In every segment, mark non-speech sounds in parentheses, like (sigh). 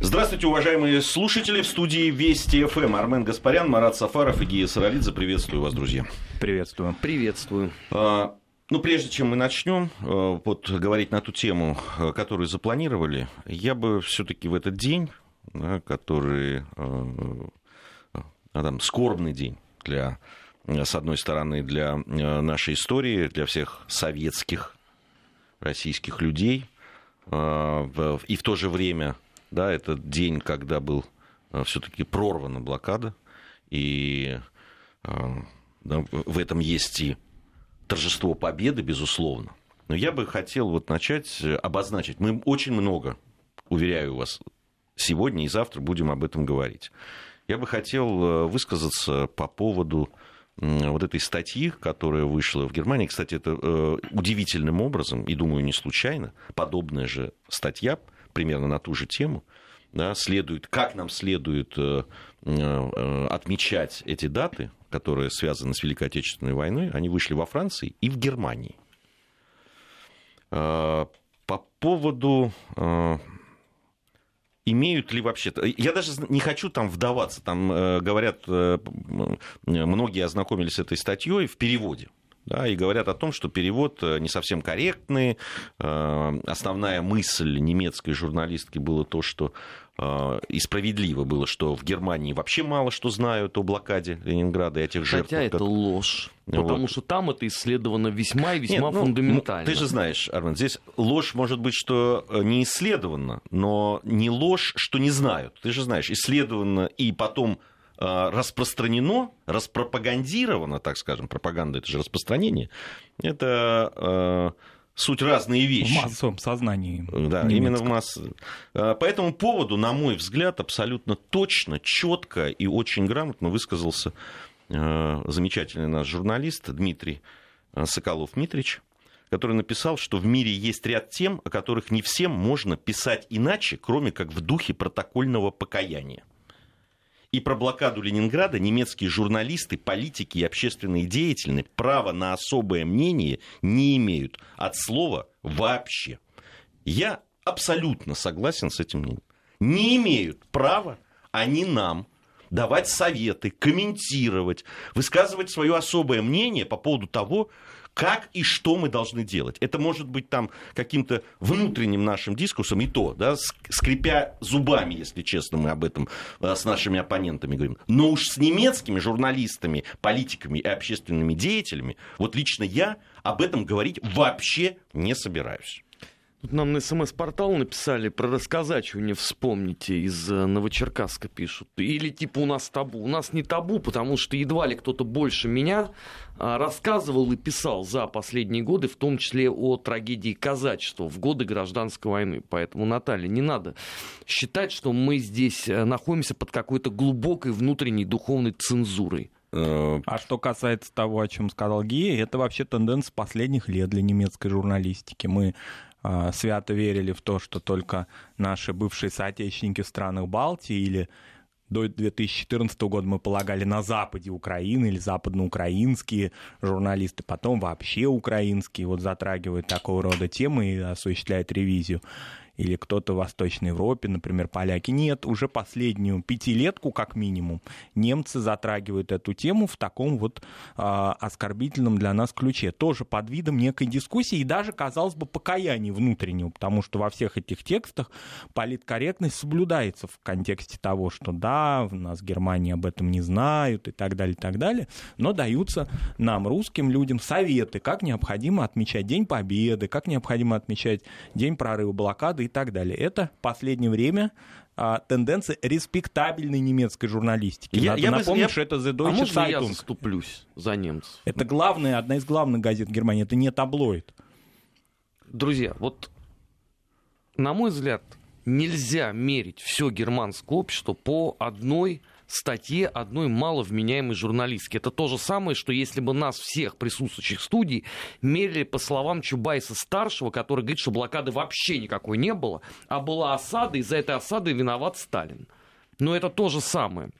Здравствуйте, уважаемые слушатели. В студии Вести ФМ. Армен Гаспарян, Марат Сафаров и Гия Саралидзе. Приветствую вас, друзья. Приветствую. Приветствую. А, ну, прежде чем мы начнем а, вот, говорить на ту тему, а, которую запланировали, я бы все-таки в этот день, да, который там, скорбный день для, с одной стороны, для нашей истории, для всех советских российских людей, и в то же время да, это день, когда был э, все-таки прорвана блокада, и э, да, в этом есть и торжество победы, безусловно. Но я бы хотел вот начать э, обозначить. Мы очень много, уверяю вас, сегодня и завтра будем об этом говорить. Я бы хотел высказаться по поводу вот этой статьи, которая вышла в Германии. Кстати, это удивительным образом, и думаю, не случайно, подобная же статья примерно на ту же тему, да, следует, как нам следует э, э, отмечать эти даты, которые связаны с Великой Отечественной войной, они вышли во Франции и в Германии. Э, по поводу имеют ли вообще... Я даже не хочу там вдаваться. Там говорят, многие ознакомились с этой статьей в переводе да, и говорят о том, что перевод э, не совсем корректный. Э, основная мысль немецкой журналистки была то, что э, и справедливо было, что в Германии вообще мало что знают о блокаде Ленинграда и этих жертвах. Хотя это как... ложь, вот. потому что там это исследовано весьма и весьма Нет, ну, фундаментально. Ты же знаешь, Армен, здесь ложь может быть, что не исследовано, но не ложь, что не знают. Ты же знаешь, исследовано и потом распространено, распропагандировано, так скажем, пропаганда это же распространение, это э, суть разные вещи. В массовом сознании. Да, немецком. именно в массе. Э, по этому поводу, на мой взгляд, абсолютно точно, четко и очень грамотно высказался замечательный наш журналист Дмитрий Соколов Митрич, который написал, что в мире есть ряд тем, о которых не всем можно писать иначе, кроме как в духе протокольного покаяния. И про блокаду Ленинграда немецкие журналисты, политики и общественные деятели права на особое мнение не имеют от слова вообще. Я абсолютно согласен с этим мнением. Не имеют права они нам давать советы, комментировать, высказывать свое особое мнение по поводу того, как и что мы должны делать. Это может быть там каким-то внутренним нашим дискурсом, и то, да, скрипя зубами, если честно, мы об этом э, с нашими оппонентами говорим. Но уж с немецкими журналистами, политиками и общественными деятелями, вот лично я об этом говорить вообще не собираюсь. Тут нам на смс-портал написали про рассказачивание, вспомните, из э, Новочеркасска пишут. Или типа у нас табу. У нас не табу, потому что едва ли кто-то больше меня а, рассказывал и писал за последние годы, в том числе о трагедии казачества в годы гражданской войны. Поэтому, Наталья, не надо считать, что мы здесь э, находимся под какой-то глубокой внутренней духовной цензурой. Э, а что касается того, о чем сказал Гия, это вообще тенденция последних лет для немецкой журналистики. Мы свято верили в то, что только наши бывшие соотечественники в странах Балтии или до 2014 года мы полагали на Западе Украины или западноукраинские журналисты, потом вообще украинские вот затрагивают такого рода темы и осуществляют ревизию или кто-то в Восточной Европе, например, поляки. Нет, уже последнюю пятилетку, как минимум, немцы затрагивают эту тему в таком вот э, оскорбительном для нас ключе. Тоже под видом некой дискуссии и даже, казалось бы, покаяния внутреннего, потому что во всех этих текстах политкорректность соблюдается в контексте того, что да, у нас Германия об этом не знают и так далее, и так далее, но даются нам, русским людям, советы, как необходимо отмечать День Победы, как необходимо отмечать День прорыва блокады и так далее. Это в последнее время а, тенденция респектабельной немецкой журналистики. Я, Надо я напомнить, бы, что это The Deutsche а можно Zeitung. я заступлюсь за немцев? Это главная, одна из главных газет Германии. Это не таблоид. Друзья, вот на мой взгляд, нельзя мерить все германское общество по одной статье одной маловменяемой журналистки. Это то же самое, что если бы нас всех присутствующих в студии мерили по словам Чубайса-старшего, который говорит, что блокады вообще никакой не было, а была осада, и за этой осадой виноват Сталин. Но это то же самое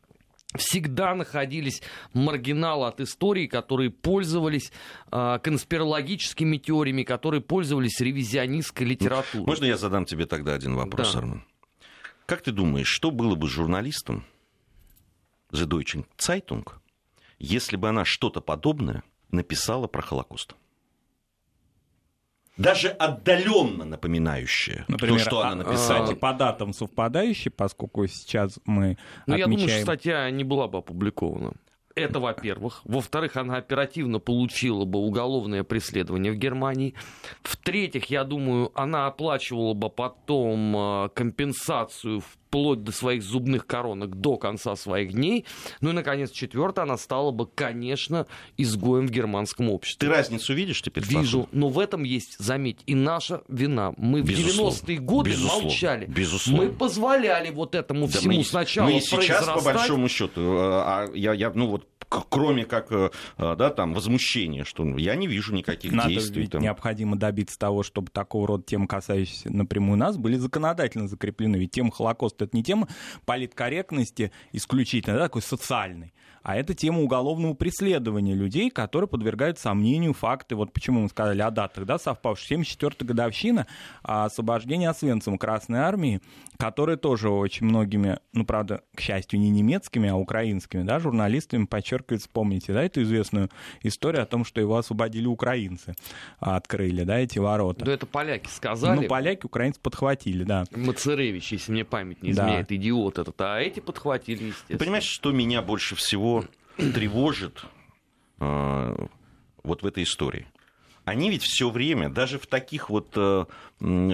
всегда находились маргиналы от истории, которые пользовались э, конспирологическими теориями, которые пользовались ревизионистской литературой. Можно я задам тебе тогда один вопрос, да. Арман? Как ты думаешь, что было бы журналистом The Deutsche Zeitung, если бы она что-то подобное написала про Холокост? даже отдаленно напоминающее Например, то, что она а- написала. а, по датам совпадающие, поскольку сейчас мы Ну, я думаю, что отмечаем... статья не была бы опубликована. Это, во-первых. Во-вторых, она оперативно получила бы уголовное преследование в Германии. В-третьих, я думаю, она оплачивала бы потом э, компенсацию вплоть до своих зубных коронок до конца своих дней. Ну и, наконец, четвертое, она стала бы, конечно, изгоем в германском обществе. Ты разницу видишь теперь? Вижу, Саша? но в этом есть, заметь, и наша вина. Мы Безусловно. в 90-е годы Безусловно. молчали. Безусловно. Мы позволяли вот этому Да всему мы, сначала мы и сейчас, по большому счету, э, а я, я, ну вот, кроме как, э, э, да, там, возмущения, что ну, я не вижу никаких Надо действий. ведь там. необходимо добиться того, чтобы такого рода темы, касающиеся напрямую нас, были законодательно закреплены. Ведь тема Холокоста — это не тема политкорректности исключительно, да, такой социальной, а это тема уголовного преследования людей, которые подвергают сомнению факты. Вот почему мы сказали о датах, да, совпавших. 74-я годовщина а, освобождения Освенцима Красной Армии, которая тоже очень многими, ну, правда, к счастью, не немецкими, а украинскими, да, журналистами подчеркивается, помните, да, эту известную историю о том, что его освободили украинцы, а, открыли, да, эти ворота. Да это поляки сказали. Ну, поляки украинцы подхватили, да. Мацаревич, если мне память не Да. изменяет, идиот этот. А эти подхватили, естественно. Ты понимаешь, что меня больше всего тревожит э, вот в этой истории? Они ведь все время, даже в таких вот э,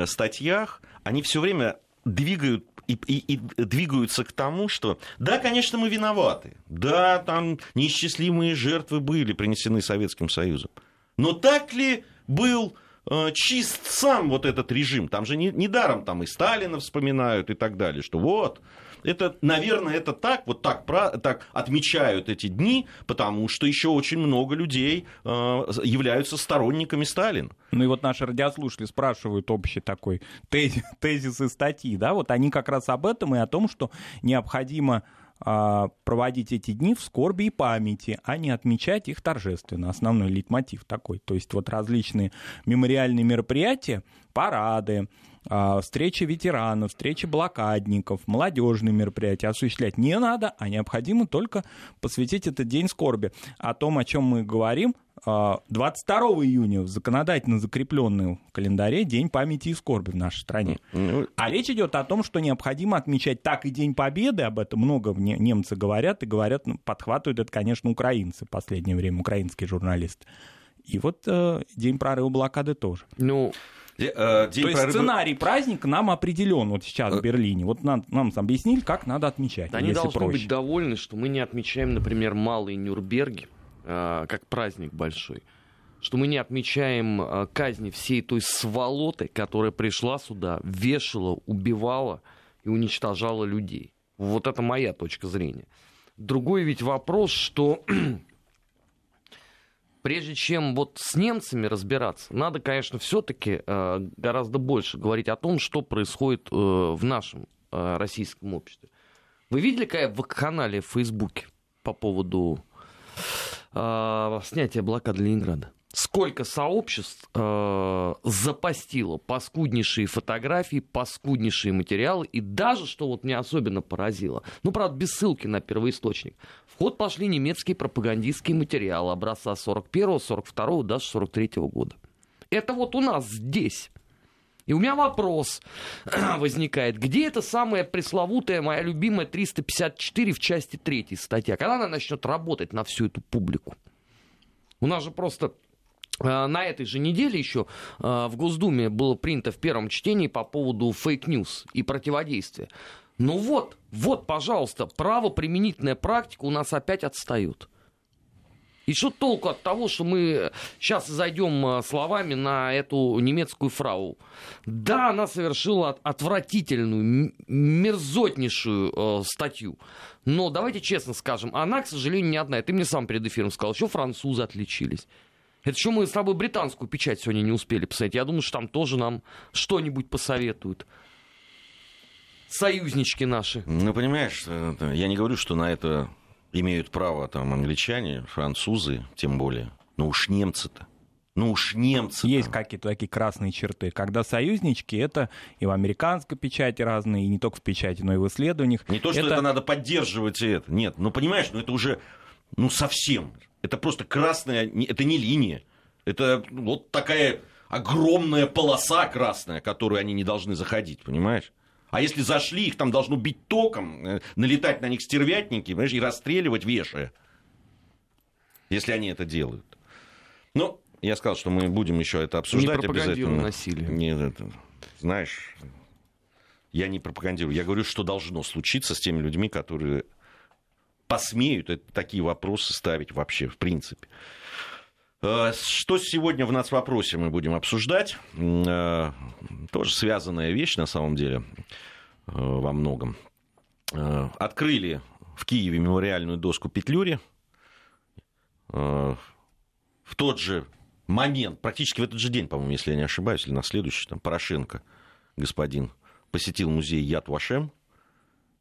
статьях, они все время двигают и, и- и двигаются к тому, что да, конечно, мы виноваты, да, там неисчислимые жертвы были принесены Советским Союзом, но так ли был чист сам вот этот режим? Там же не, недаром там и Сталина вспоминают и так далее, что вот, это, наверное, это так, вот так, пра- так отмечают эти дни, потому что еще очень много людей э, являются сторонниками Сталина. Ну и вот наши радиослушатели спрашивают общий такой тезис, тезис и статьи, да, вот они как раз об этом и о том, что необходимо проводить эти дни в скорби и памяти, а не отмечать их торжественно. Основной лейтмотив такой. То есть вот различные мемориальные мероприятия, парады, а, встречи ветеранов, встречи блокадников, молодежные мероприятия осуществлять не надо, а необходимо только посвятить этот день скорби. О том, о чем мы говорим, а, 22 июня в законодательно закрепленный в календаре День памяти и скорби в нашей стране. Ну, А речь идет о том, что необходимо отмечать так и День Победы, об этом много не- немцы говорят, и говорят, ну, подхватывают это, конечно, украинцы в последнее время, украинские журналисты. И вот э, День прорыва блокады тоже. Ну, э, день То есть прорыва- сценарий праздника нам определен вот сейчас Э. в Берлине. Вот нам, нам объяснили, как надо отмечать, они если должны проще. быть довольны, что мы не отмечаем, например, малые Нюрнберги, а, как праздник большой. Что мы не отмечаем казни всей той сволоты, которая пришла сюда, вешала, убивала и уничтожала людей. Вот это моя точка зрения. Другой ведь вопрос, что (clears throat) прежде чем вот с немцами разбираться, надо, конечно, все-таки гораздо больше говорить о том, что происходит э, в нашем э, российском обществе. Вы видели, какая вакханалия в Фейсбуке по поводу э, снятия блокады Ленинграда? Сколько сообществ э, запостило паскуднейшие фотографии, паскуднейшие материалы, и даже, что вот меня особенно поразило, ну, правда, без ссылки на первоисточник, в ход пошли немецкие пропагандистские материалы образца 41-го, 42-го, даже 43-го года. Это вот у нас здесь. И у меня вопрос (clears throat) возникает, где эта самая пресловутая, моя любимая 354 в части 3 статья? Когда она начнет работать на всю эту публику? У нас же просто на этой же неделе еще э, в Госдуме было принято в первом чтении по поводу fake news и противодействия. Ну вот, вот, пожалуйста, правоприменительная практика у нас опять отстает. И что толку от того, что мы сейчас зайдем э, словами на эту немецкую фрау? Да, она совершила от- отвратительную, мерзотнейшую э, статью. Но давайте честно скажем, она, к сожалению, не одна. Ты мне сам перед эфиром сказал, еще французы отличились. Это еще мы с тобой британскую печать сегодня не успели посмотреть. Я думаю, что там тоже нам что-нибудь посоветуют. Союзнички наши. Ну, понимаешь, э, я не говорю, что на это имеют право там англичане, французы, тем более. Но уж немцы-то. Ну уж немцы. Есть какие-то такие красные черты. Когда союзнички, это и в американской печати разные, и не только в печати, но и в исследованиях. Не то, что это, это надо поддерживать и это. Нет, ну понимаешь, ну это уже, ну совсем. Это просто красная, это не линия. Это вот такая огромная полоса красная, которую они не должны заходить, понимаешь? А если зашли, их там должно бить током, э, налетать на них стервятники, понимаешь, и расстреливать, вешая. Если они это делают. Ну, я сказал, что мы будем еще это обсуждать не обязательно. насилие. Нет, это, знаешь, я не пропагандирую. Я говорю, что должно случиться с теми людьми, которые посмеют такие вопросы ставить вообще, в принципе. Э, что сегодня в нас вопросе мы будем обсуждать? Э, тоже связанная вещь на самом деле э, во многом. Открыли в Киеве мемориальную доску Петлюре. В тот же момент, практически в этот же день, по-моему, если я не ошибаюсь, или на следующий, там, Порошенко, господин, посетил музей Яд Вашем.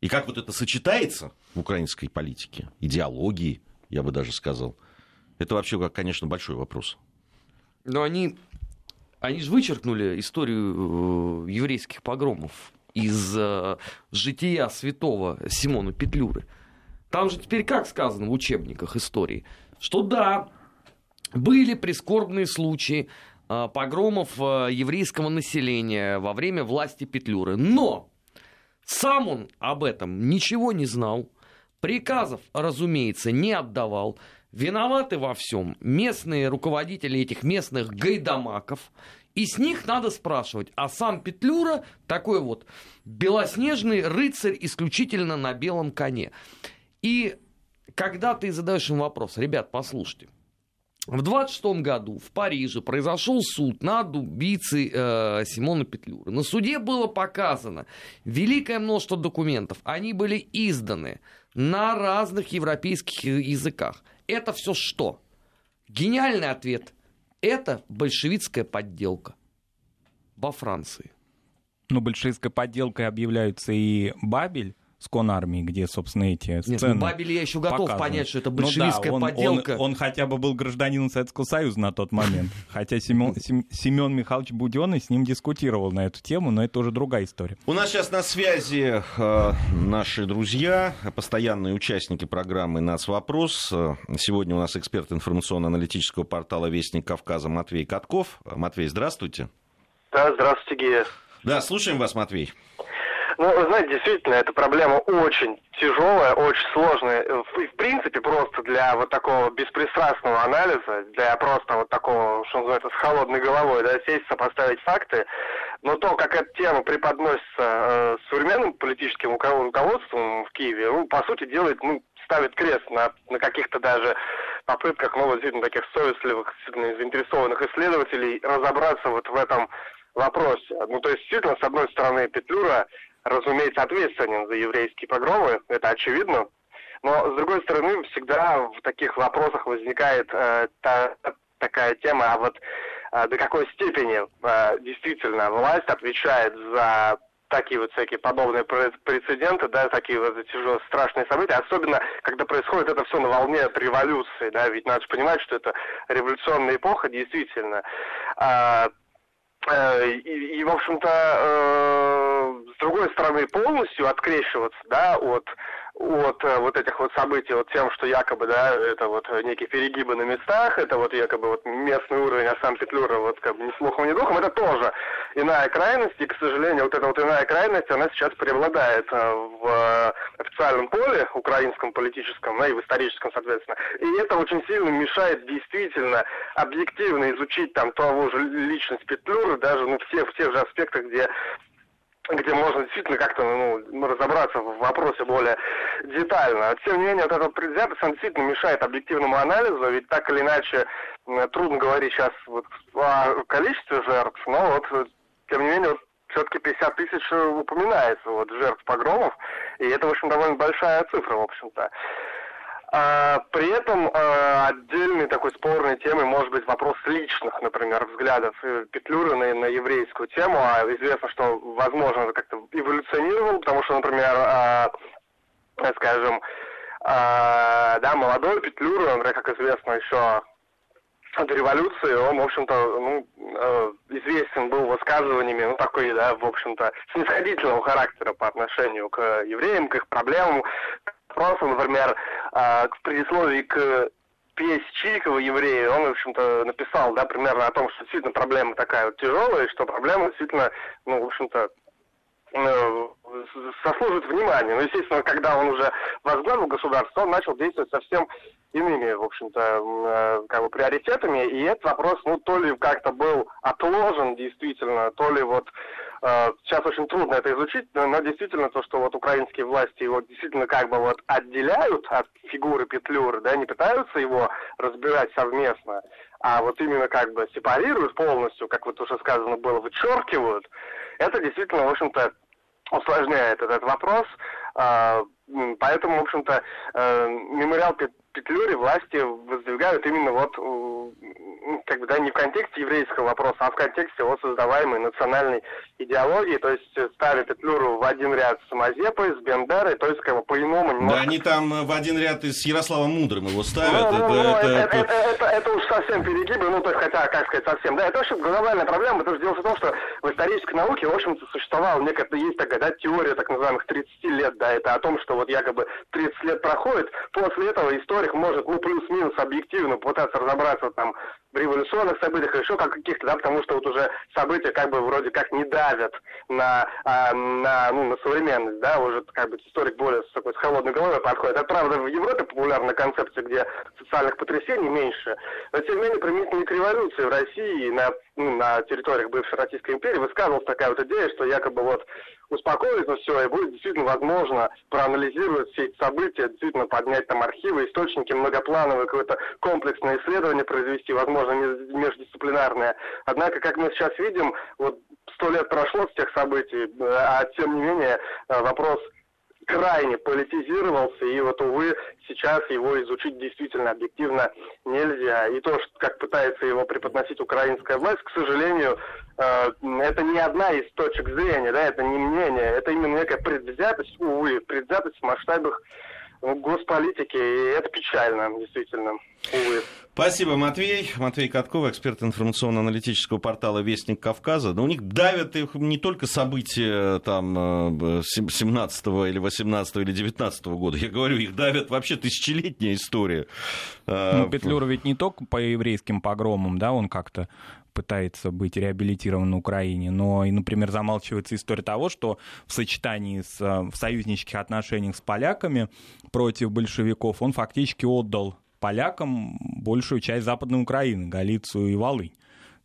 И как вот это сочетается в украинской политике, идеологии, я бы даже сказал, это вообще, конечно, большой вопрос. Но они, они же вычеркнули историю э, еврейских погромов из э, жития святого Симона Петлюры. Там же теперь как сказано в учебниках истории, что да, были прискорбные случаи э, погромов еврейского населения во время власти Петлюры. Но сам он об этом ничего не знал, приказов, разумеется, не отдавал. Виноваты во всем местные руководители этих местных гайдамаков. И с них надо спрашивать. А сам Петлюра такой вот белоснежный рыцарь исключительно на белом коне. И когда ты задаешь им вопрос, ребят, послушайте, в 26 году в Париже произошел суд над убийцей э, Симона Петлюры. На суде было показано великое множество документов. Они были изданы на разных европейских языках. Это все что? Гениальный ответ. Это большевистская подделка во Франции. Ну, большевистской подделкой объявляются и Бабель, с конармией, где, собственно, эти сцены Нет, ну, Бабель я еще готов показаны. понять, что это большевистская ну, да, он, подделка. Он, он хотя бы был гражданином Советского Союза на тот момент. Хотя Семен, Семен Михайлович Буденный с ним дискутировал на эту тему, но это уже другая история. У нас сейчас на связи э, наши друзья, постоянные участники программы «Нас вопрос». Сегодня у нас эксперт информационно-аналитического портала «Вестник Кавказа» Матвей Катков. Матвей, здравствуйте. Да, здравствуйте, Гея. Да, слушаем вас, Матвей. Ну, знаете, действительно, эта проблема очень тяжелая, очень сложная. И, в принципе, просто для вот такого беспристрастного анализа, для просто вот такого, что называется, с холодной головой, да, сесть, сопоставить факты. Но то, как эта тема преподносится э, современным политическим руководством в Киеве, ну, по сути, делает, ну, ставит крест на, на каких-то даже попытках, ну, вот, действительно, таких совестливых, действительно, заинтересованных исследователей разобраться вот в этом вопросе. Ну, то есть, действительно, с одной стороны, Петлюра разумеется, ответственен за еврейские погромы, это очевидно. Но, с другой стороны, всегда в таких вопросах возникает э, та, такая тема, а вот э, до какой степени э, действительно власть отвечает за такие вот всякие подобные прецеденты, да, такие вот тяжелые, страшные события, особенно когда происходит это все на волне революции, да, ведь надо же понимать, что это революционная эпоха, действительно. А, и, и, в общем-то, э, с другой стороны, полностью открещиваться, да, от от э, вот этих вот событий, вот тем, что якобы, да, это вот некие перегибы на местах, это вот якобы вот местный уровень, а сам Петлюра вот как бы ни слухом, ни духом, это тоже иная крайность, и, к сожалению, вот эта вот иная крайность, она сейчас преобладает э, в официальном поле, украинском политическом, да, и в историческом, соответственно. И это очень сильно мешает действительно объективно изучить там того же личность Петлюры, даже ну, все, в тех же аспектах, где где можно действительно как-то ну, разобраться в вопросе более детально. Тем не менее, вот эта предвзятость, она действительно мешает объективному анализу, ведь так или иначе трудно говорить сейчас вот о количестве жертв, но вот, тем не менее, вот, все-таки 50 тысяч упоминается вот, жертв погромов, и это, в общем, довольно большая цифра, в общем-то. А, при этом а, отдельной такой спорной темой может быть вопрос личных, например, взглядов э, Петлюры на, на еврейскую тему. А известно, что, возможно, это как-то эволюционировал, потому что, например, а, скажем, да, молодой Петлюра, например, как известно, еще до революции он, в общем-то, ну, э, известен был высказываниями, ну, такой, да, в общем-то, снисходительного характера по отношению к евреям, к их проблемам. Просто, например, э, в предисловии к пьесе Чикова «Евреи», он, в общем-то, написал, да, примерно о том, что действительно проблема такая вот тяжелая, и что проблема действительно, ну, в общем-то, э, заслуживает внимания. Но, естественно, когда он уже возглавил государство, он начал действовать совсем иными, в общем-то, э, как бы приоритетами, и этот вопрос, ну, то ли как-то был отложен действительно, то ли вот э, сейчас очень трудно это изучить, но действительно то, что вот украинские власти его действительно как бы вот отделяют от фигуры Петлюры, да, не пытаются его разбирать совместно, а вот именно как бы сепарируют полностью, как вот уже сказано было, вычеркивают, это действительно, в общем-то, усложняет этот вопрос. Поэтому, в общем-то, э, мемориал Петлюре власти воздвигают именно вот как бы, да, не в контексте еврейского вопроса, а в контексте его создаваемой национальной идеологии, то есть ставят Петлюру в один ряд с Мазепой, с Бендерой, то есть как бы по-иному немножко... Да, они там в один ряд и с Ярославом Мудрым его ставят. Ну, это, ну, это, это, это, это, это уж совсем перегибы, ну, то есть, хотя, как сказать, совсем, да, это вообще глобальная проблема, потому что дело в том, что в исторической науке, в общем-то, существовала некая, есть такая, да, теория так называемых 30 лет, да, это о том, что вот якобы 30 лет проходит, после этого историк может, ну, плюс-минус объективно пытаться разобраться там революционных событиях, еще как каких-то, да, потому что вот уже события как бы вроде как не давят на, а, на, ну, на современность, да, уже как бы историк более с такой с холодной головой подходит. Это правда в Европе популярная концепция, где социальных потрясений меньше, но тем не менее применительно к революции в России и на, ну, на территориях бывшей Российской империи высказывалась такая вот идея, что якобы вот успокоится все, и будет действительно возможно проанализировать все эти события, действительно поднять там архивы, источники, многоплановые, какое-то комплексное исследование произвести, возможно, междисциплинарное. Однако, как мы сейчас видим, вот сто лет прошло с тех событий, а тем не менее э, вопрос крайне политизировался, и вот, увы, сейчас его изучить действительно объективно нельзя. И то, что, как пытается его преподносить украинская власть, к сожалению, э, это не одна из точек зрения, да, это не мнение, это именно некая предвзятость, увы, предвзятость в масштабах ну, госполитики, и это печально, действительно, увы. Спасибо, Матвей. Матвей Катков, эксперт информационно-аналитического портала «Вестник Кавказа». Но у них давят их не только события там, 17 э, или 18 или 19 года. Я говорю, их давят вообще тысячелетняя история. Ну, Петлюра ведь не только по еврейским погромам, да, он как-то пытается быть реабилитирован на Украине, но и, например, замалчивается история того, что в сочетании с э, в союзнических отношениях с поляками против большевиков он фактически отдал полякам большую часть Западной Украины, Галицию и Волынь.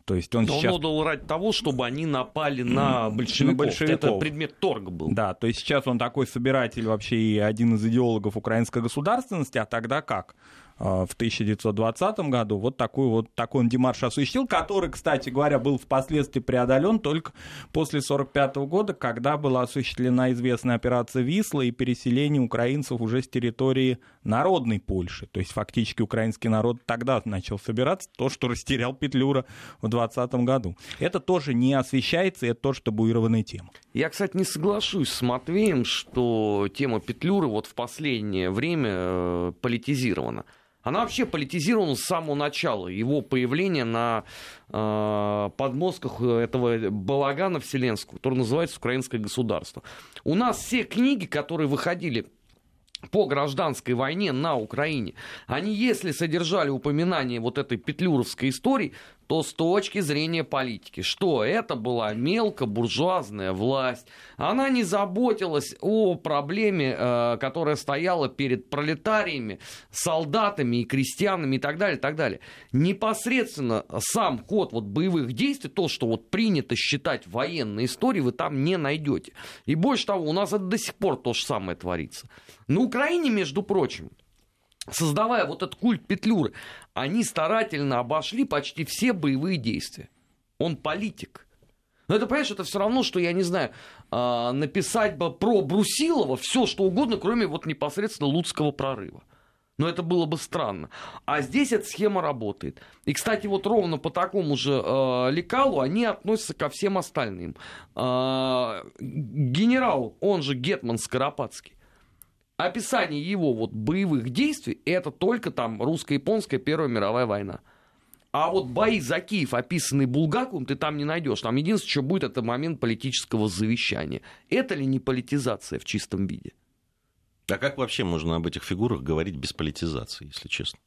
То есть он, сейчас... он отдал ради того, чтобы они напали на большевиков. на большевиков. Это предмет торга был. Да, то есть сейчас он такой собиратель вообще и один из идеологов украинской государственности, а тогда как? А, в 1920 году вот такой вот такой он демарш осуществил, который, кстати говоря, был впоследствии преодолен только после 1945 года, когда была осуществлена известная операция Висла и переселение украинцев уже с территории народной Польши. То есть фактически украинский народ тогда начал собираться, то, что растерял Петлюра в 2020 году. Это тоже не освещается, это тоже табуированная тема. Я, кстати, не соглашусь с Матвеем, что тема Петлюры вот в последнее время э, политизирована. Она вообще политизирована с самого начала. Его появления на э, подмостках этого балагана вселенского, который называется «Украинское государство». У нас все книги, которые выходили по гражданской войне на Украине, они, если содержали упоминание вот этой петлюровской истории, то с точки зрения политики, что это была мелкобуржуазная власть, она не заботилась о проблеме, э, которая стояла перед пролетариями, солдатами и крестьянами и так далее, и так далее. Непосредственно сам код вот боевых действий, то, что вот принято считать военной историей, вы там не найдете. И больше того, у нас это до сих пор то же самое творится. На Украине, между прочим, создавая вот этот культ Петлюры, они старательно обошли почти все боевые действия. Он политик. Но это, понимаешь, это все равно, что, я не знаю, э, написать бы про Брусилова все, что угодно, кроме вот непосредственно Луцкого прорыва. Но это было бы странно. А здесь эта схема работает. И, кстати, вот ровно по такому же э, лекалу они относятся ко всем остальным. Э, генерал, он же Гетман Скоропадский, описание его вот боевых действий, это только там русско-японская Первая мировая война. А вот бои за Киев, описанные Булгаковым, ты там не найдешь. Там единственное, что будет, это момент политического завещания. Это ли не политизация в чистом виде? А как вообще можно об этих фигурах говорить без политизации, если честно?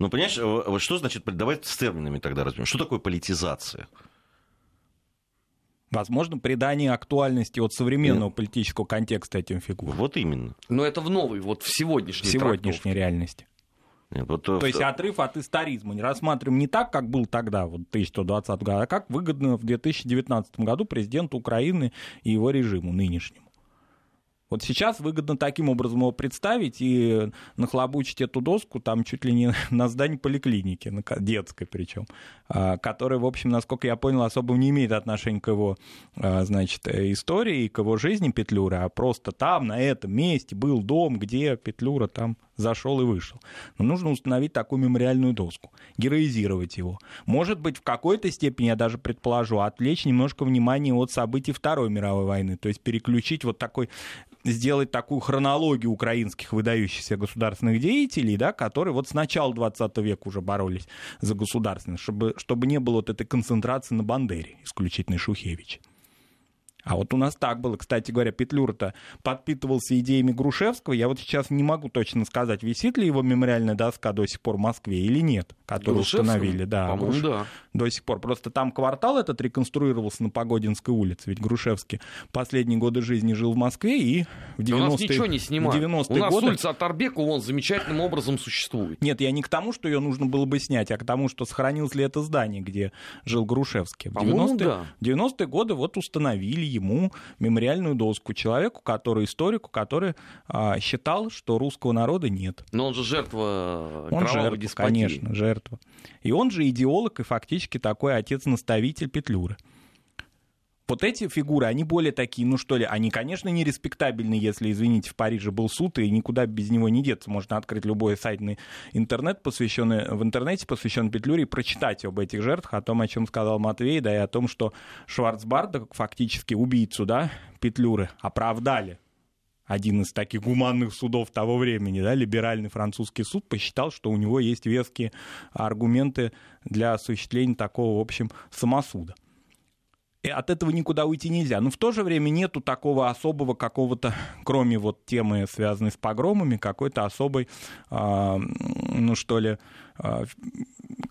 Ну, понимаешь, что значит, давай с терминами тогда разберем. Что такое политизация? Возможно, придание актуальности от современного Нет. политического контекста этим фигурам. Вот именно. Но это в новой, вот в сегодняшней В сегодняшней трактовке. реальности. Нет, вот, То есть отрыв от историзма не рассматриваем не так, как был тогда, вот 1120 году, а как выгодно в 2019 году президенту Украины и его режиму нынешнему. Вот сейчас выгодно таким образом его представить и нахлобучить эту доску там чуть ли не (laughs) на здании поликлиники, детской причем, а, которая, в общем, насколько я понял, особо не имеет отношения к его, а, значит, истории и к его жизни Петлюры, а просто там, на этом месте был дом, где Петлюра там зашел и вышел. Но нужно установить такую мемориальную доску, героизировать его. Может быть, в какой-то степени, я даже предположу, отвлечь немножко внимание от событий Второй мировой войны, то есть переключить вот такой сделать такую хронологию украинских выдающихся государственных деятелей, да, которые вот с начала 20 века уже боролись за государственность, чтобы, чтобы не было вот этой концентрации на Бандере, исключительно Шухевич. А вот у нас так было. Кстати говоря, Петлюра-то подпитывался идеями Грушевского. Я вот сейчас не могу точно сказать, висит ли его мемориальная доска до сих пор в Москве или нет, которую установили. Да, Груш... да. До сих пор. Просто там квартал этот реконструировался на Погодинской улице. Ведь Грушевский последние годы жизни жил в Москве и в 90-е... У нас ничего не снимают. У нас годы... улица Атарбека, он замечательным образом существует. Нет, я не к тому, что ее нужно было бы снять, а к тому, что сохранилось ли это здание, где жил Грушевский. В 90-е, да. 90 годы вот установили ему мемориальную доску человеку, который историку, который а, считал, что русского народа нет. Но он же жертва он жертва, деспотии. конечно, жертва. И он же идеолог и фактически такой отец-наставитель Петлюры. Вот эти фигуры, они более такие, ну что ли, они, конечно, не респектабельны, если, извините, в Париже был суд, и никуда без него не деться. Можно открыть любой сайтный интернет, посвященный, в интернете, посвященный Петлюре, и прочитать об этих жертвах, о том, о чем сказал Матвей, да, и о том, что Шварцбарда, фактически убийцу, да, Петлюры, оправдали один из таких гуманных судов того времени, да, либеральный французский суд посчитал, что у него есть веские аргументы для осуществления такого, в общем, самосуда и от этого никуда уйти нельзя. Но в то же время нету такого особого какого-то, кроме вот темы, связанной с погромами, какой-то особой, э, ну что ли, э,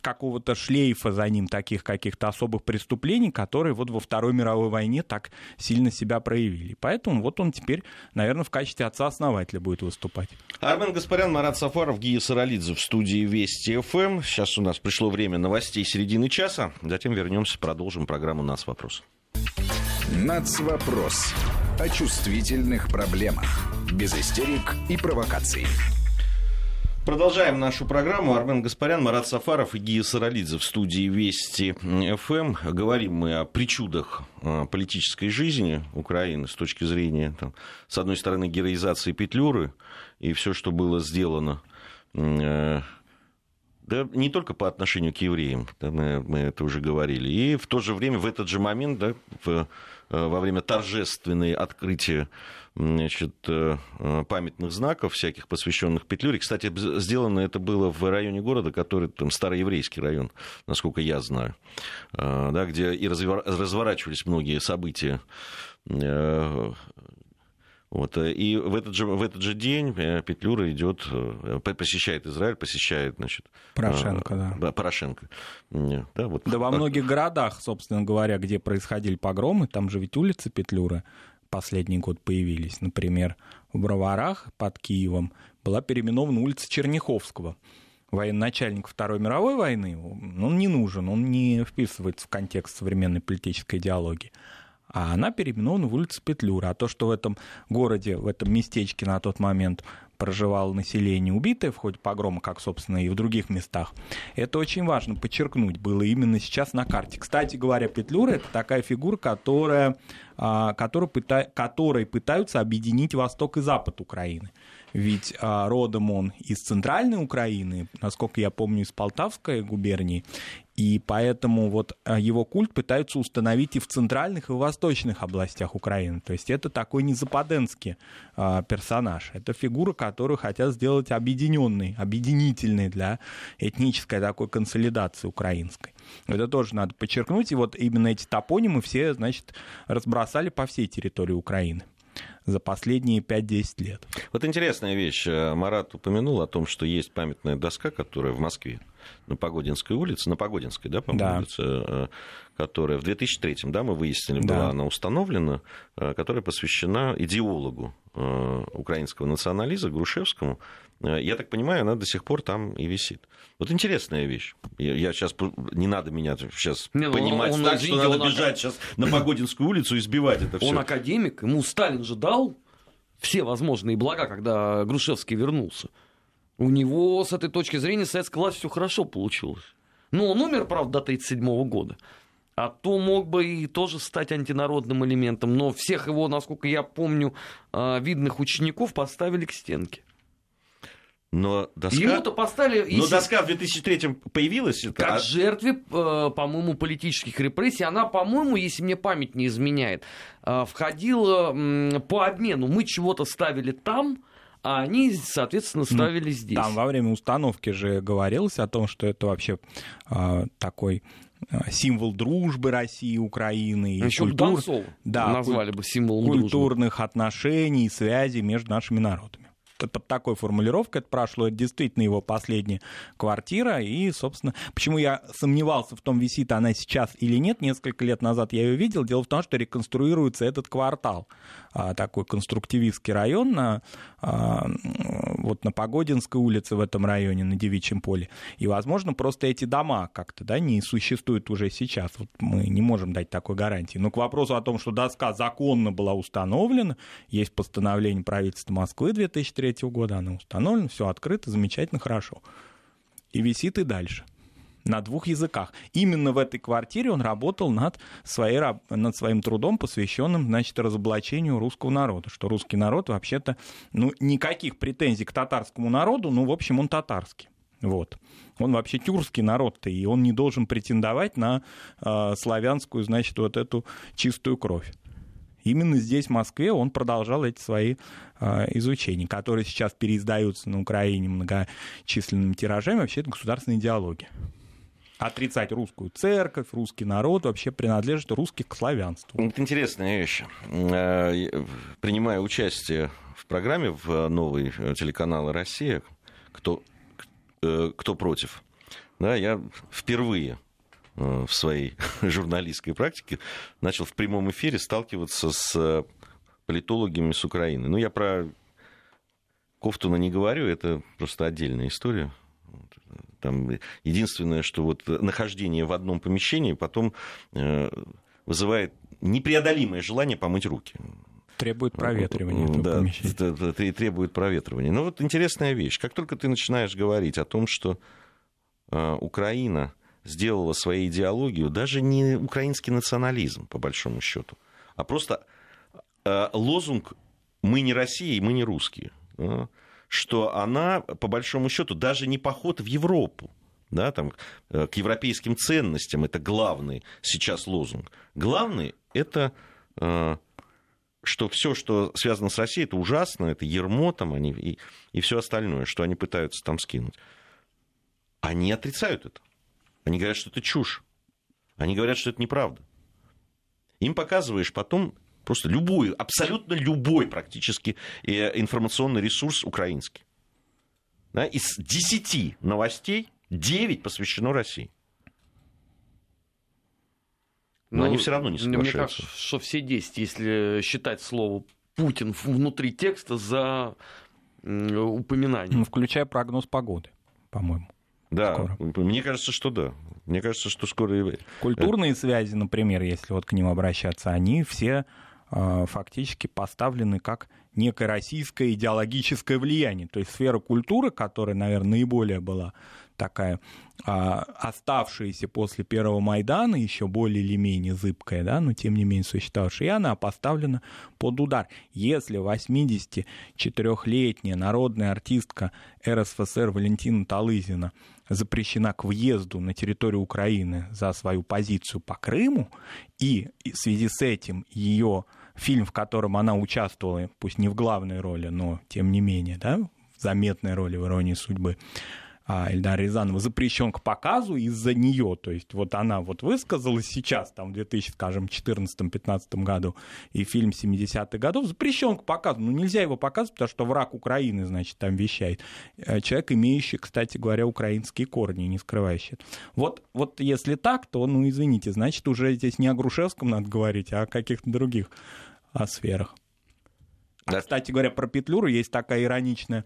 какого-то шлейфа за ним, таких каких-то особых преступлений, которые вот во Второй мировой войне так сильно себя проявили. Поэтому вот он теперь, наверное, в качестве отца-основателя будет выступать. Армен Гаспарян, Марат Сафаров, Гия Саралидзе в студии Вести ФМ. Сейчас у нас пришло время новостей середины часа. Затем вернемся, продолжим программу «Нас вопрос». «Нацвопрос» о чувствительных проблемах. Без истерик и провокаций. Продолжаем нашу программу. Армен Гаспарян, Марат Сафаров и Гия Саралидзе в студии Вести ФМ. Говорим мы о причудах а, политической жизни Украины с точки зрения, там, с одной стороны, героизации Петлюры и все, что было сделано э, да, не только по отношению к евреям, да, мы, мы это уже говорили, и в то же время, в этот же момент, да, в, э, во время торжественной открытия значит, э, памятных знаков, всяких посвященных Петлюре. Кстати, сделано это было в районе города, который там староеврейский район, насколько я знаю, э, да, где и разворачивались многие события э, вот, и в этот, же, в этот же день Петлюра идет, посещает Израиль, посещает, значит... Порошенко, да. Порошенко. Да, вот. да во многих городах, собственно говоря, где происходили погромы, там же ведь улицы Петлюры, последний год появились. Например, в Броварах под Киевом была переименована улица Черняховского. Военачальник Второй мировой войны, он не нужен, он не вписывается в контекст современной политической идеологии. А она переименована в улицу Петлюра. А то, что в этом городе, в этом местечке на тот момент проживало население убитое в ходе погрома, как, собственно, и в других местах. Это очень важно подчеркнуть было именно сейчас на карте. Кстати говоря, Петлюра — это такая фигура, которая, а, которая, пыта, которой пытаются объединить Восток и Запад Украины. Ведь а, родом он из центральной Украины, насколько я помню, из Полтавской губернии, И поэтому вот а, его культ пытаются установить и в центральных, и в восточных областях Украины. То есть это такой незападенский э, персонаж. Это фигура, которую хотят сделать объединенной, объединительной для этнической такой консолидации украинской. Это тоже надо подчеркнуть. И вот именно эти топонимы все, значит, разбросали по всей территории Украины за последние 5-10 лет. Вот интересная вещь. Марат упомянул о том, что есть памятная доска, которая в Москве на Погодинской улице, на Погодинской, да, по-моему, да. улице, э, которая в 2003, да, мы выяснили, да. была она установлена, э, которая посвящена идеологу э, украинского национализма Грушевскому. Я так понимаю, она до сих пор там и висит. Вот интересная вещь. Я, я сейчас не надо меня сейчас не, ну, понимать он, он, так, что надо бежать он... сейчас на Погодинскую улицу и сбивать это все. Он академик, ему Сталин же дал все возможные блага, когда Грушевский вернулся. У него с этой точки зрения советская власть все хорошо получилось. Но он умер, правда, до 1937 года. А то мог бы и тоже стать антинародным элементом. Но всех его, насколько я помню, а, видных учеников поставили к стенке. Но доска... Ему-то поставили... Но доска в 2003 появилась? Это... Как а... жертве, э, по-моему, политических репрессий. Она, по-моему, если мне память не изменяет, э, входила по обмену. Мы чего-то ставили там, а они, соответственно, ну, ставили ну, здесь. Там во время установки же говорилось о том, что это вообще э, такой символ дружбы России и Украины. Еще культур... да, назвали бы символом культурных дружбы. отношений и связей между нашими народами под такой формулировкой это прошло. Действительно его последняя квартира. И, собственно, почему я сомневался в том, висит она сейчас или нет. Несколько лет назад я ее видел. Дело в том, что реконструируется этот квартал. А, такой конструктивистский район на, а, вот на Погодинской улице в этом районе, на Девичьем поле. И, возможно, просто эти дома как-то да, не существуют уже сейчас. Вот мы не можем дать такой гарантии. Но к вопросу о том, что доска законно была установлена, есть постановление правительства Москвы 2003 года, она установлена, все открыто, замечательно, хорошо. И висит и дальше на двух языках. Именно в этой квартире он работал над, своей, над своим трудом, посвященным значит, разоблачению русского народа. Что русский народ вообще-то, ну, никаких претензий к татарскому народу, ну, в общем, он татарский. Вот. Он вообще тюркский народ-то, и он не должен претендовать на э, славянскую, значит, вот эту чистую кровь. Именно здесь, в Москве, он продолжал эти свои э, изучения, которые сейчас переиздаются на Украине многочисленными тиражами. Вообще, это государственная идеология отрицать русскую церковь, русский народ, вообще принадлежит русских к славянству. Это интересная вещь. Э, принимая участие в программе в новой телеканала «Россия», кто, э, кто против, да, я впервые э, в своей (laughs) журналистской практике начал в прямом эфире сталкиваться с политологами с Украины. Ну, я про Кофтуна не говорю, это просто отдельная история. Там единственное, что вот нахождение в одном помещении потом э, вызывает непреодолимое желание помыть руки. Требует проветривания. Да, это требует проветривания. Но вот интересная вещь. Как только ты начинаешь говорить о том, что э, Украина сделала своей идеологию даже не украинский национализм, по большому счету, а просто э, лозунг «мы не Россия и мы не русские» что она, по большому счету, даже не поход в Европу, да, там, э, к европейским ценностям, это главный сейчас лозунг. Главный это э, что все, что связано с Россией, это ужасно, это ермо там, они, и, и все остальное, что они пытаются там скинуть. Они отрицают это. Они говорят, что это чушь. Они говорят, что это неправда. Им показываешь потом Просто любой, абсолютно любой практически э, информационный ресурс украинский. Да, из 10 новостей 9 посвящено России. Но, Но они все равно не соглашаются. Мне кажется, что все 10, если считать слово Путин внутри текста за упоминание. Ну, включая прогноз погоды, по-моему. Да, скоро. мне кажется, что да. Мне кажется, что скоро... Культурные связи, например, если вот к ним обращаться, они все а, фактически поставлены как некое российское идеологическое влияние. То есть сфера культуры, которая, наверное, наиболее была такая а, оставшаяся после первого Майдана, еще более или менее зыбкая, да, но тем не менее существовавшая, и она поставлена под удар. Если 84-летняя народная артистка РСФСР Валентина Талызина запрещена к въезду на территорию Украины за свою позицию по Крыму, и в связи с этим ее фильм, в котором она участвовала, пусть не в главной роли, но тем не менее, да, в заметной роли в «Иронии судьбы», Эльдара Рязанова запрещен к показу из-за нее. То есть вот она вот высказалась сейчас, там, в 2014-2015 году, и фильм 70-х годов запрещен к показу. Ну, нельзя его показывать, потому что враг Украины, значит, там вещает. Э, человек, имеющий, кстати говоря, украинские корни, не скрывающий. Вот, вот если так, то, ну, извините, значит, уже здесь не о Грушевском надо говорить, а о каких-то других о сферах. Да. А, кстати говоря, про Петлюру есть такая ироничная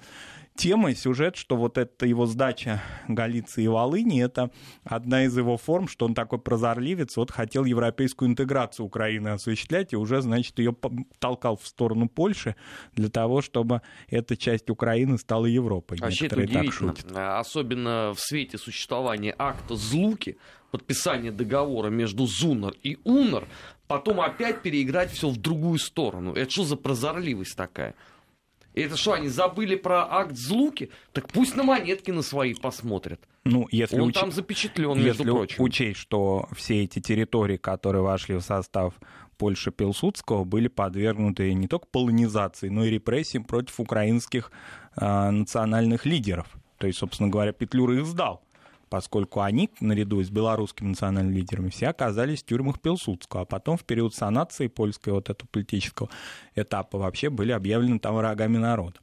тема, сюжет, что вот эта его сдача Галиции и Волыни, это одна из его форм, что он такой прозорливец, вот хотел европейскую интеграцию Украины осуществлять, и уже, значит, ее толкал в сторону Польши для того, чтобы эта часть Украины стала Европой. Вообще это удивительно, особенно в свете существования акта Злуки, подписания договора между ЗУНР и УНР, потом опять переиграть все в другую сторону. Это что за прозорливость такая? Это что, они забыли про акт Злуки? Так пусть на монетки на свои посмотрят. Ну, если Он уч... там запечатлен, между если прочим. учесть, что все эти территории, которые вошли в состав Польши Пилсудского, были подвергнуты не только полонизации, но и репрессиям против украинских э, национальных лидеров. То есть, собственно говоря, Петлюра их сдал поскольку они, наряду с белорусскими национальными лидерами, все оказались в тюрьмах Пилсудского, а потом в период санации польской вот этого политического этапа вообще были объявлены там врагами народа.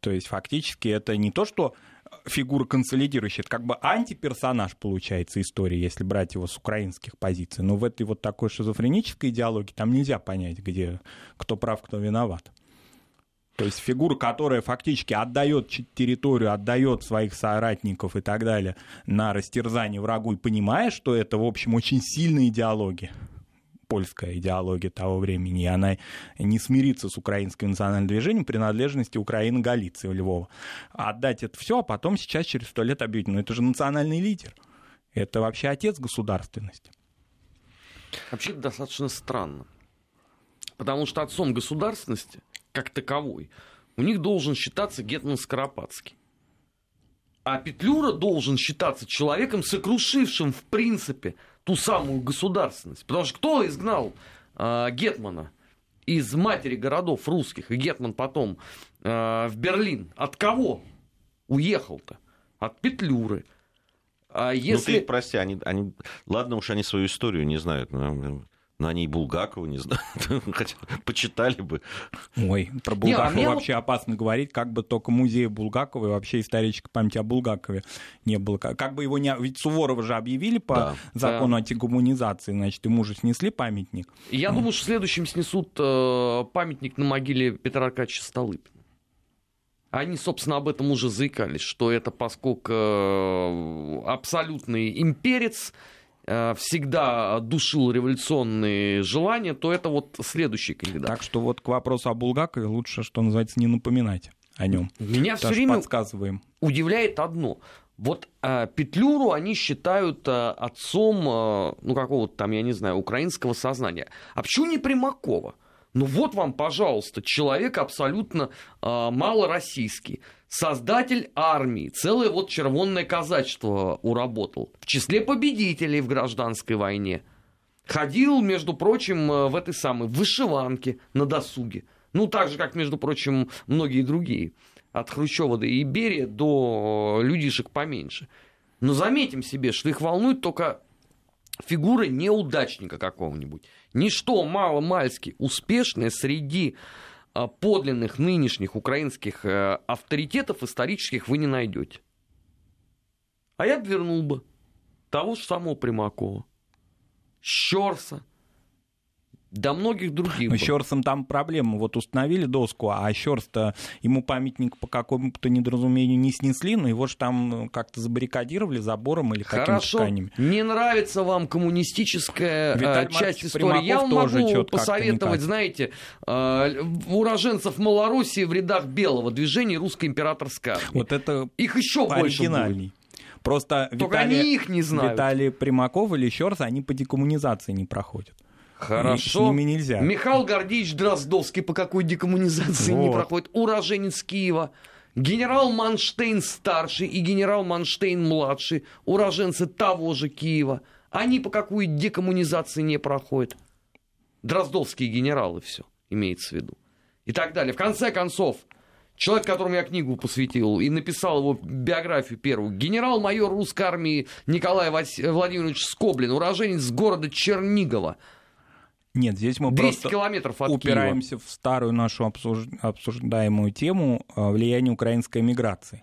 То есть фактически это не то, что фигура консолидирующая, это как бы антиперсонаж получается истории, если брать его с украинских позиций. Но в этой вот такой шизофренической идеологии там нельзя понять, где кто прав, кто виноват. То есть фигура, которая фактически отдает территорию, отдает своих соратников и так далее на растерзание врагу, и понимая, что это, в общем, очень сильная идеология, польская идеология того времени, и она не смирится с украинским национальным движением принадлежности Украины Галиции Львова. Отдать это все, а потом сейчас через сто лет объявить, ну это же национальный лидер. Это вообще отец государственности. Вообще это достаточно странно. Потому что отцом государственности – как таковой, у них должен считаться Гетман Скоропадский. А Петлюра должен считаться человеком, сокрушившим, в принципе, ту самую государственность. Потому что кто изгнал э, Гетмана из матери городов русских, и Гетман потом э, в Берлин? От кого уехал-то? От Петлюры. А если... Ну ты прости, они, они... ладно уж они свою историю не знают. Но на ней Булгакова, не знаю, (laughs) хотя почитали бы. Ой, про Булгакова не, а вообще вот... опасно говорить, как бы только музей Булгакова и вообще исторической памяти о Булгакове не было. Как бы его не... Ведь Суворова же объявили по да, закону да. антигуманизации, значит, ему же снесли памятник. Я ну. думаю, что следующим снесут э, памятник на могиле Петра Аркадьевича Столыпина. Они, собственно, об этом уже заикались, что это поскольку э, абсолютный имперец, всегда душил революционные желания, то это вот следующий кандидат. Так что вот к вопросу о Булгакове лучше, что называется, не напоминать о нем. Меня все время подсказываем. удивляет одно. Вот э, Петлюру они считают э, отцом, э, ну, какого-то там, я не знаю, украинского сознания. А почему не Примакова? Ну вот вам, пожалуйста, человек абсолютно э, малороссийский создатель армии, целое вот червонное казачество уработал, в числе победителей в гражданской войне. Ходил, между прочим, э, в этой самой вышиванке на досуге. Ну, так же, как, между прочим, многие другие. От Хрущева до Иберия до людишек поменьше. Но заметим себе, что их волнует только фигура неудачника какого-нибудь. Ничто мало-мальски успешное среди а, подлинных нынешних украинских э, авторитетов исторических вы не найдете. А я бы вернул бы того же самого Примакова, Щерса, до многих других. Но Щерсом там проблема. Вот установили доску, а Щерс-то ему памятник по какому-то недоразумению не снесли, но его же там как-то забаррикадировали забором или какими-то тканями. Не нравится вам коммунистическая э, Виталий часть истории. Я вам могу посоветовать, знаете, э, уроженцев Малороссии в рядах белого движения русской императорской армии. Вот это Их еще больше будет. Просто Только Виталий, они их не знают. Виталий Примаков или еще раз, они по декоммунизации не проходят. Хорошо. С ними нельзя. Михаил Гордеевич Дроздовский по какой декоммунизации не Вот. проходит. Уроженец Киева. Генерал Манштейн старший и генерал Манштейн младший, уроженцы того же Киева. Они по какой декоммунизации не проходят. Дроздовские генералы все имеется в виду. И так далее. В конце концов, человек, которому я книгу посвятил и написал его биографию первую, генерал-майор русской армии Николай Вась- Владимирович Скоблин, уроженец города Чернигова. Нет, здесь мы 200 просто километров от упираемся в старую нашу обсуж- обсуждаемую тему э, влияния украинской миграции.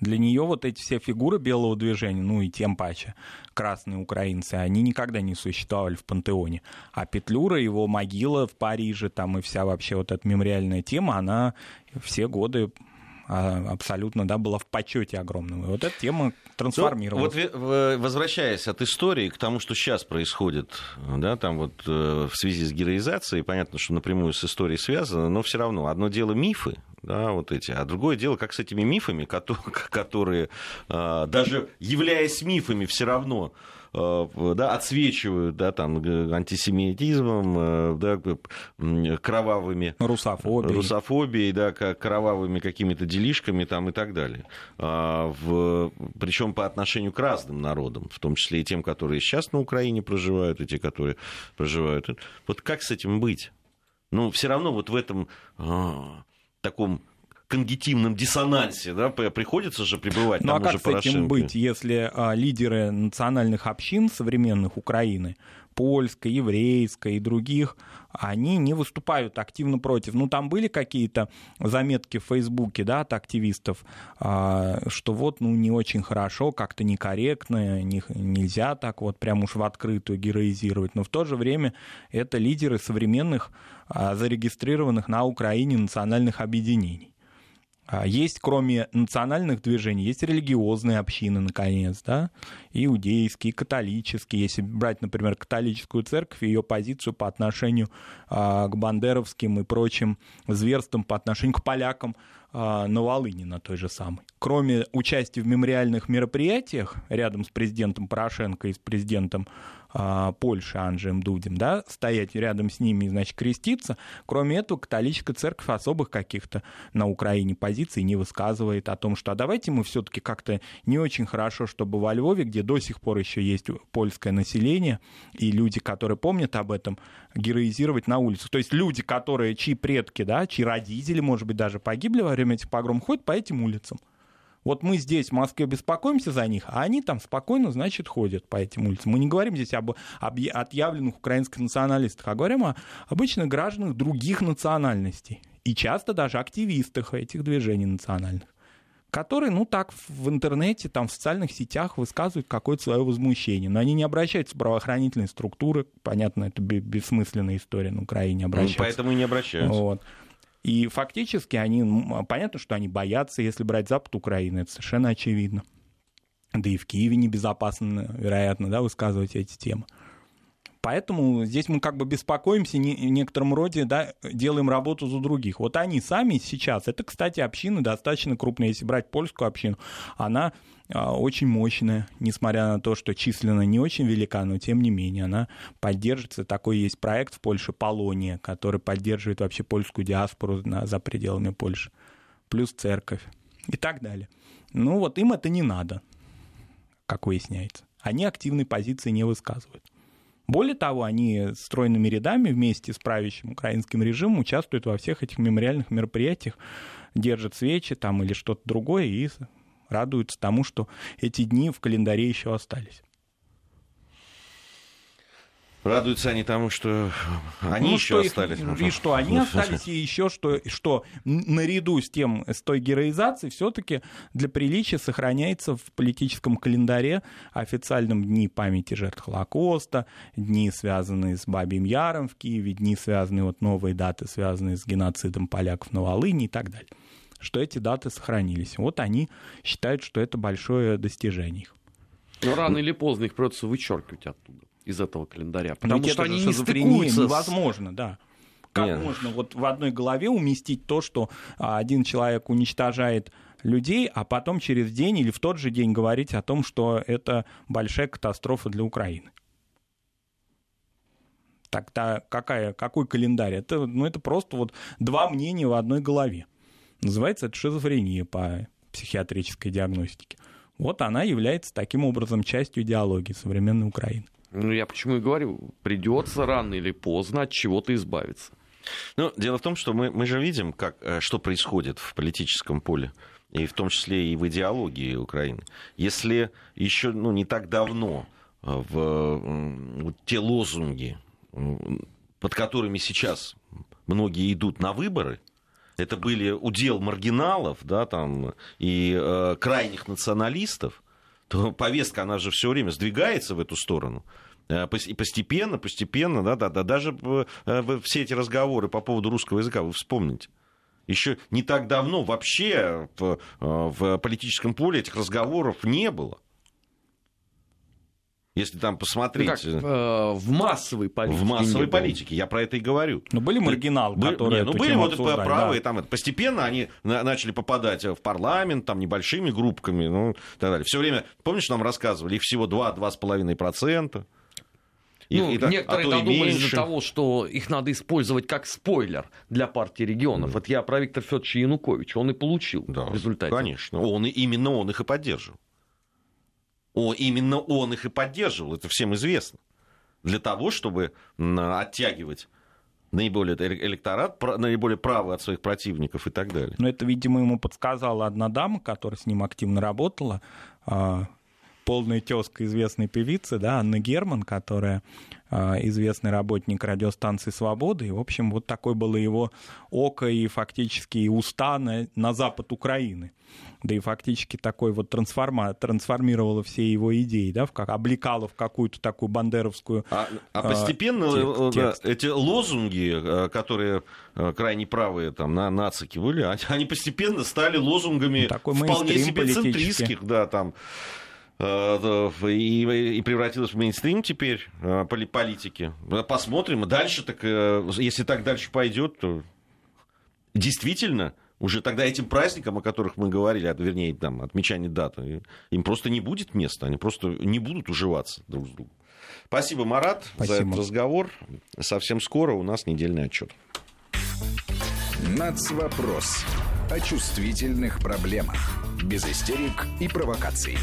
Для нее вот эти все фигуры белого движения, ну и тем паче красные украинцы, они никогда не существовали в пантеоне. А Петлюра, его могила в Париже, там и вся вообще вот эта мемориальная тема, она все годы абсолютно, да, была в почете огромном. И вот эта тема Ну, трансформировалась. вот ве- в- возвращаясь от истории к тому, что сейчас происходит, да, там вот э, в связи с героизацией, понятно, что напрямую с историей связано, но все равно одно дело мифы, да, вот эти, а другое дело, как с этими мифами, кото- (laughs) которые, а, даже являясь мифами, все равно э, да, отсвечивают да, там, антисемитизмом, э, да, кровавыми Русофобия. русофобией, да, как кровавыми какими-то делишками там и так далее. А, в, причем по отношению к разным народам, в том числе и тем, которые сейчас на Украине проживают, и те, которые проживают. Вот как с этим быть? Ну, все равно вот в этом а, таком когнитивном диссонансе, да, приходится же пребывать Ну а тому же как с этим Порошенко. быть, если а, лидеры национальных общин современных Украины, польской, еврейской и других, они не выступают активно против. Ну там были какие-то заметки в Фейсбуке, да, от активистов, а, что вот, ну не очень хорошо, как-то некорректно, не- нельзя так вот прям уж в открытую героизировать. Но в то же время это лидеры современных а, зарегистрированных на Украине национальных объединений. А Есть, кроме национальных движений, есть религиозные общины, наконец, да, иудейские, католические. Если брать, например, католическую церковь и ее позицию по отношению а, к бандеровским и прочим зверствам, по отношению к полякам а, на Волыне, на той же самой. Кроме участия в мемориальных мероприятиях рядом с президентом Порошенко и с президентом а, Польши Анджеем Дудем, да, стоять рядом с ними и, значит, креститься. Кроме этого, католическая церковь особых каких-то на Украине позиций не высказывает о том, что а давайте мы все-таки как-то не очень хорошо, чтобы во Львове, где до сих пор еще есть польское население, и люди, которые помнят об этом, героизировать на улицах. То есть люди, которые, чьи предки, да, чьи родители, может быть, даже погибли во время этих погромов, ходят по этим улицам. Вот мы здесь, в Москве, беспокоимся за них, а они там спокойно, значит, ходят по этим улицам. Мы не говорим здесь об, об отъявленных украинских националистах, а говорим о обычных гражданах других национальностей. И часто даже активистах этих движений национальных которые, ну так, в интернете, там, в социальных сетях высказывают какое-то свое возмущение. Но они не обращаются в правоохранительные структуры. Понятно, это бе- бессмысленная история на Украине Ну, обращаться. поэтому и не обращаются. Вот. И фактически они, понятно, что они боятся, если брать запад Украины, это совершенно очевидно. Да и в Киеве небезопасно, вероятно, да, высказывать эти темы. Поэтому здесь мы как бы беспокоимся не- в некотором роде, да, делаем работу за других. Вот они сами сейчас, это, кстати, община достаточно крупная, если брать польскую общину, она очень мощная, несмотря на то, что численно не очень велика, но тем не менее она поддерживается. Такой есть проект в Польше «Полония», который поддерживает вообще польскую диаспору за пределами Польши. Плюс церковь и так далее. Ну вот им это не надо, как выясняется. Они активной позиции не высказывают. Более того, они стройными рядами вместе с правящим украинским режимом участвуют во всех этих мемориальных мероприятиях, держат свечи там или что-то другое и радуются тому, что эти дни в календаре еще остались. Радуются они тому, что они Ну, еще что их- остались. и что они (laughs) остались, и еще что, что наряду с тем, с той героизацией, все-таки для приличия сохраняется в политическом календаре официальном дни памяти жертв Холокоста, дни, связанные с Бабьим Яром в Киеве, дни, связанные, вот новые даты, связанные с геноцидом поляков на Волыне и так далее. Что эти даты сохранились. Вот они считают, что это большое достижение их. Но рано или поздно их придется вычеркивать оттуда, из этого календаря. Потому ведь что это они не стыкуются. с- невозможно, да. Как Нет. можно вот в одной голове уместить то, что а, один человек уничтожает людей, а потом через день или в тот же день говорить о том, что это большая катастрофа для Украины. Тогда какая, какой календарь? Это, ну, это просто вот два мнения в одной голове. Называется это шизофрения по психиатрической диагностике. Вот она является таким образом частью идеологии современной Украины. Ну, я почему и говорю, придется рано или поздно от чего-то избавиться. Ну, дело в том, что мы, мы же видим, как, э, что происходит в политическом поле, и в том числе и в идеологии Украины. Если еще ну, не так давно э, в, в те лозунги, под которыми сейчас многие идут на выборы, это были удел маргиналов да, там, и э, крайних националистов, то повестка, она же все время сдвигается в эту сторону. Э, и постепенно, постепенно, да, да, да, даже э, все эти разговоры по поводу русского языка, вы вспомните. Еще не так давно вообще в, э, в политическом поле этих разговоров не было. Если там посмотреть... Ну как, э, в массовой политике. В массовой политике, я про это и говорю. Но ну, были маргиналы, Ты, которые не, ну, были вот правые, да. там, постепенно они начали попадать в парламент, там, небольшими группками, ну, и так далее. Все время, помнишь, нам рассказывали, их всего 2-2,5%. И, ну, и, некоторые а додумались до того, что их надо использовать как спойлер для партии регионов. Mm. Вот я про Виктора Федоровича Януковича, он и получил да, в результате. Конечно, он, именно он их и поддерживал. О, именно он их и поддерживал, это всем известно. Для того, чтобы оттягивать наиболее электорат, наиболее правый от своих противников и так далее. Но это, видимо, ему подсказала одна дама, которая с ним активно работала, а, полная тезка известной певицы, да, Анна Герман, которая э, известный работник радиостанции «Свобода». И, в общем, вот такое было его око и фактически и уста на, на запад Украины. Да и фактически такой вот трансформа, трансформировала все его идеи, да, в как, облекала в какую-то такую бандеровскую... А, а постепенно э, текст, текст. эти лозунги, э, которые э, крайне правые там на нацики были, они постепенно стали лозунгами ну, вполне себе центристских, да, там Э, и, и превратилась в мейнстрим теперь э, политики. Посмотрим. Дальше так, э, если так дальше пойдет, то действительно уже тогда этим праздникам, о которых мы говорили, вернее, там, отмечание даты, им просто не будет места, они просто не будут уживаться друг с другом. Спасибо, Марат, Спасибо. за этот разговор. Совсем скоро у нас недельный отчет. Нацвопрос о чувствительных проблемах. Без истерик и провокаций.